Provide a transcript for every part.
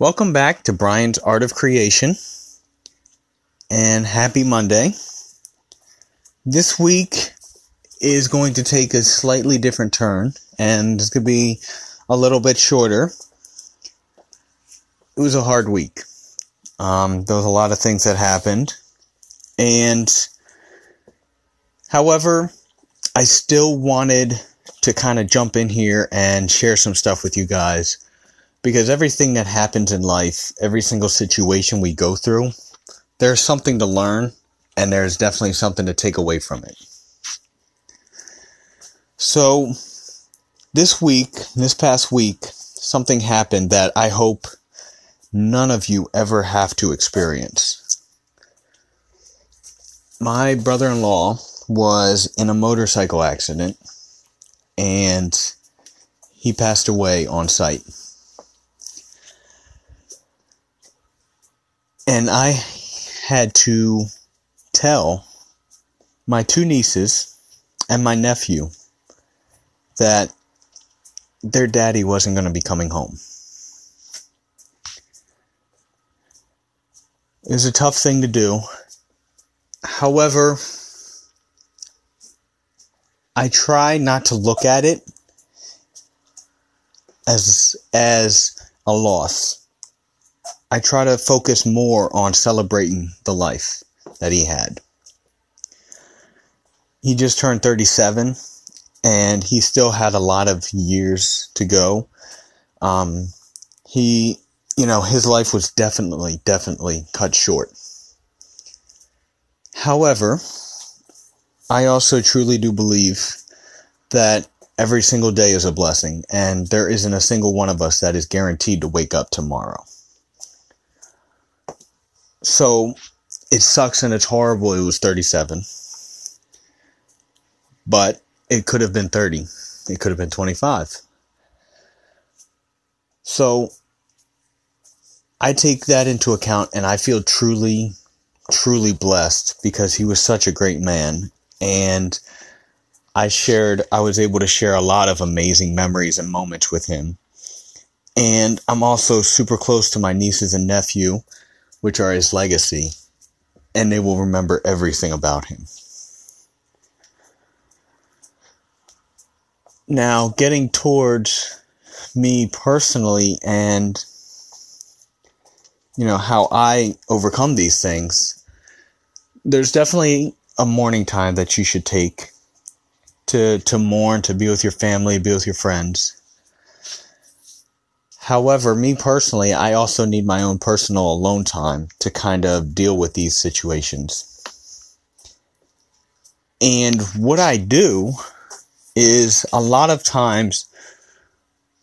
Welcome back to Brian's Art of Creation and happy Monday. This week is going to take a slightly different turn and it's going to be a little bit shorter. It was a hard week. Um, there was a lot of things that happened. And, however, I still wanted to kind of jump in here and share some stuff with you guys because everything that happens in life, every single situation we go through, there's something to learn and there's definitely something to take away from it. So, this week, this past week, something happened that I hope none of you ever have to experience. My brother in law was in a motorcycle accident and he passed away on site. And I had to tell my two nieces and my nephew that their daddy wasn't going to be coming home. It was a tough thing to do. However, I try not to look at it as as a loss. I try to focus more on celebrating the life that he had. He just turned 37 and he still had a lot of years to go. Um, he, you know, his life was definitely, definitely cut short. However, I also truly do believe that every single day is a blessing, and there isn't a single one of us that is guaranteed to wake up tomorrow. So, it sucks and it's horrible. It was 37. But it could have been 30. It could have been 25. So I take that into account and I feel truly, truly blessed because he was such a great man. And I shared, I was able to share a lot of amazing memories and moments with him. And I'm also super close to my nieces and nephew, which are his legacy. And they will remember everything about him. Now, getting towards me personally and, you know, how I overcome these things, there's definitely a mourning time that you should take to, to mourn, to be with your family, be with your friends. However, me personally, I also need my own personal alone time to kind of deal with these situations. And what I do is a lot of times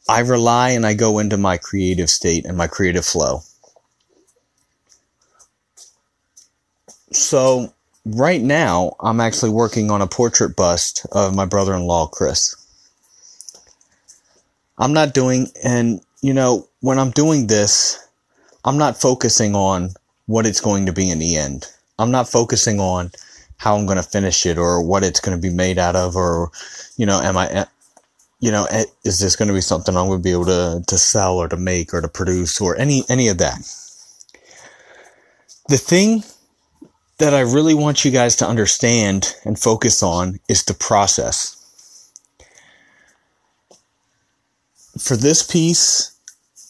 I rely and I go into my creative state and my creative flow. So, right now, I'm actually working on a portrait bust of my brother in law, Chris. I'm not doing, and you know, when I'm doing this, I'm not focusing on what it's going to be in the end. I'm not focusing on how I'm going to finish it or what it's going to be made out of or, you know, am I, you know, eh, is this going to be something I'm going to be able to, to sell or to make or to produce or any, any of that. The thing that I really want you guys to understand and focus on is the process. For this piece,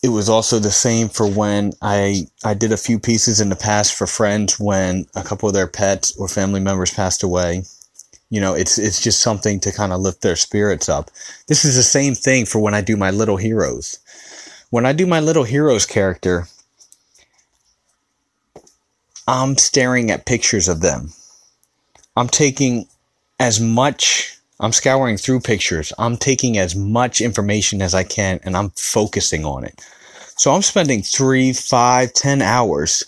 it was also the same for when I I did a few pieces in the past for friends when a couple of their pets or family members passed away. You know, it's it's just something to kind of lift their spirits up. This is the same thing for when I do my little heroes. When I do my little heroes character, I'm staring at pictures of them. I'm taking as much I'm scouring through pictures. I'm taking as much information as I can and I'm focusing on it. So I'm spending three, five, ten hours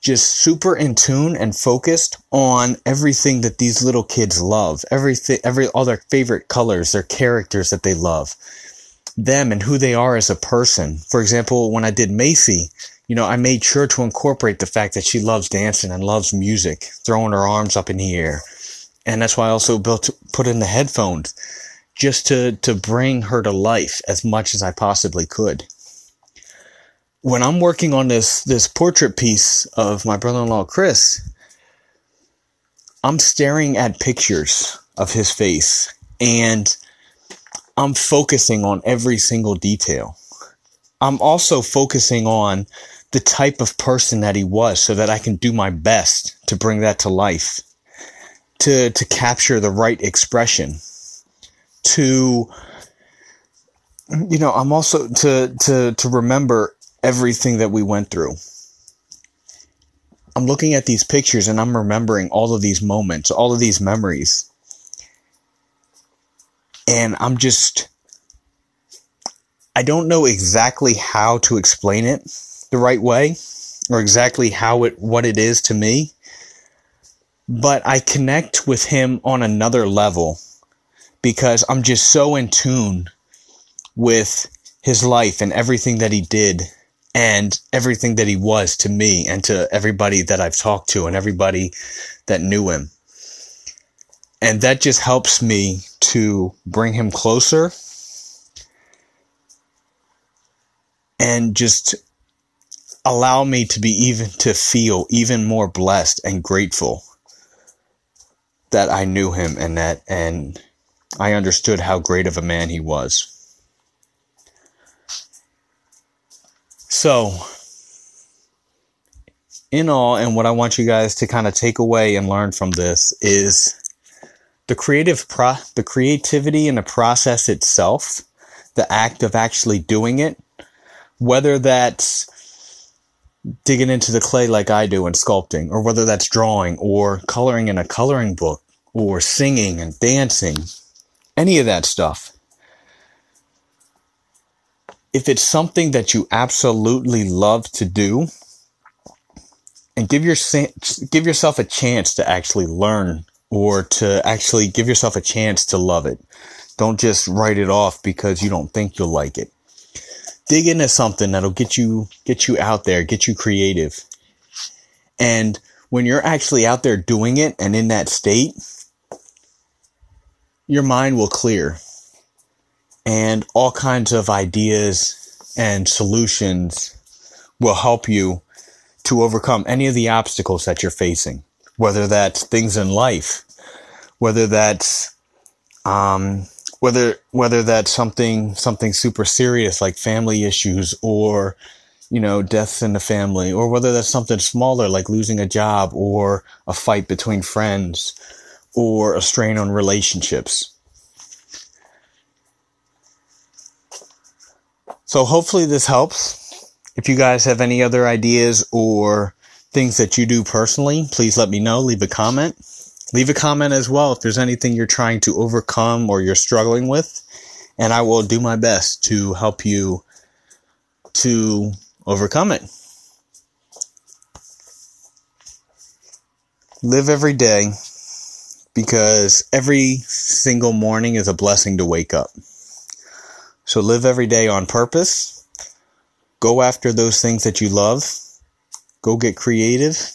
just super in tune and focused on everything that these little kids love. Everything, every, all their favorite colors, their characters that they love, them and who they are as a person. For example, when I did Macy, you know, I made sure to incorporate the fact that she loves dancing and loves music, throwing her arms up in the air, and that's why I also built put in the headphones just to to bring her to life as much as I possibly could. when I'm working on this this portrait piece of my brother-in-law Chris, I'm staring at pictures of his face and I'm focusing on every single detail. I'm also focusing on the type of person that he was so that I can do my best to bring that to life, to, to capture the right expression, to, you know, I'm also to, to, to remember everything that we went through. I'm looking at these pictures and I'm remembering all of these moments, all of these memories. And I'm just, I don't know exactly how to explain it the right way or exactly how it, what it is to me. But I connect with him on another level because I'm just so in tune with his life and everything that he did and everything that he was to me and to everybody that I've talked to and everybody that knew him. And that just helps me to bring him closer and just allow me to be even to feel even more blessed and grateful that I knew him and that and I understood how great of a man he was. So, in all, and what I want you guys to kind of take away and learn from this is the creative pro the creativity and the process itself, the act of actually doing it, whether that's digging into the clay like I do and sculpting, or whether that's drawing or coloring in a coloring book or singing and dancing, any of that stuff if it's something that you absolutely love to do and give your give yourself a chance to actually learn or to actually give yourself a chance to love it. Don't just write it off because you don't think you'll like it. Dig into something that'll get you get you out there, get you creative. And when you're actually out there doing it and in that state, your mind will clear and all kinds of ideas and solutions will help you to overcome any of the obstacles that you're facing, whether that's things in life, whether that's, um, whether, whether that's something, something super serious like family issues or, you know, deaths in the family, or whether that's something smaller like losing a job or a fight between friends or a strain on relationships. So hopefully this helps. If you guys have any other ideas or things that you do personally, please let me know. Leave a comment. Leave a comment as well if there's anything you're trying to overcome or you're struggling with. And I will do my best to help you to overcome it. Live every day because every single morning is a blessing to wake up. So live every day on purpose. Go after those things that you love. Go get creative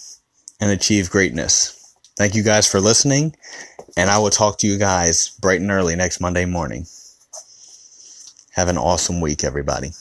and achieve greatness. Thank you guys for listening, and I will talk to you guys bright and early next Monday morning. Have an awesome week, everybody.